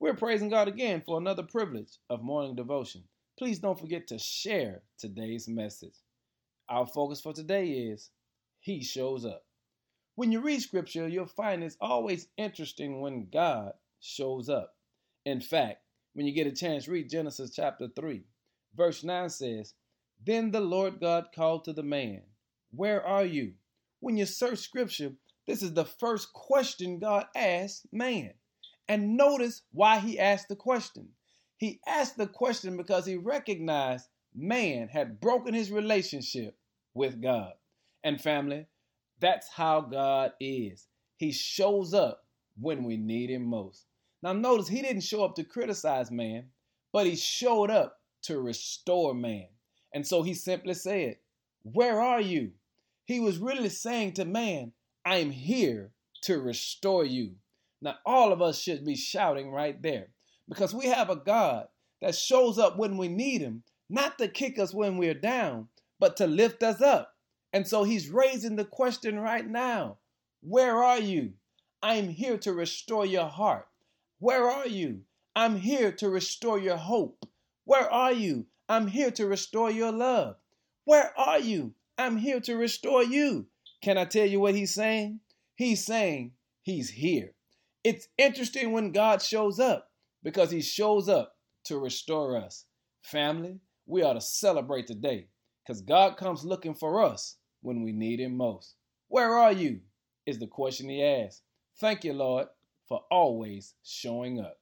We're praising God again for another privilege of morning devotion. Please don't forget to share today's message. Our focus for today is He shows up. When you read scripture, you'll find it's always interesting when God shows up. In fact, when you get a chance, read Genesis chapter 3. Verse 9 says, Then the Lord God called to the man, Where are you? When you search scripture, this is the first question God asks man. And notice why he asked the question. He asked the question because he recognized man had broken his relationship with God. And family, that's how God is. He shows up when we need him most. Now, notice he didn't show up to criticize man, but he showed up to restore man. And so he simply said, Where are you? He was really saying to man, I'm here to restore you. Now, all of us should be shouting right there because we have a God that shows up when we need Him, not to kick us when we're down, but to lift us up. And so He's raising the question right now Where are you? I'm here to restore your heart. Where are you? I'm here to restore your hope. Where are you? I'm here to restore your love. Where are you? I'm here to restore you. Can I tell you what he's saying? He's saying he's here. It's interesting when God shows up because he shows up to restore us. Family, we ought to celebrate today because God comes looking for us when we need him most. Where are you? Is the question he asks. Thank you, Lord, for always showing up.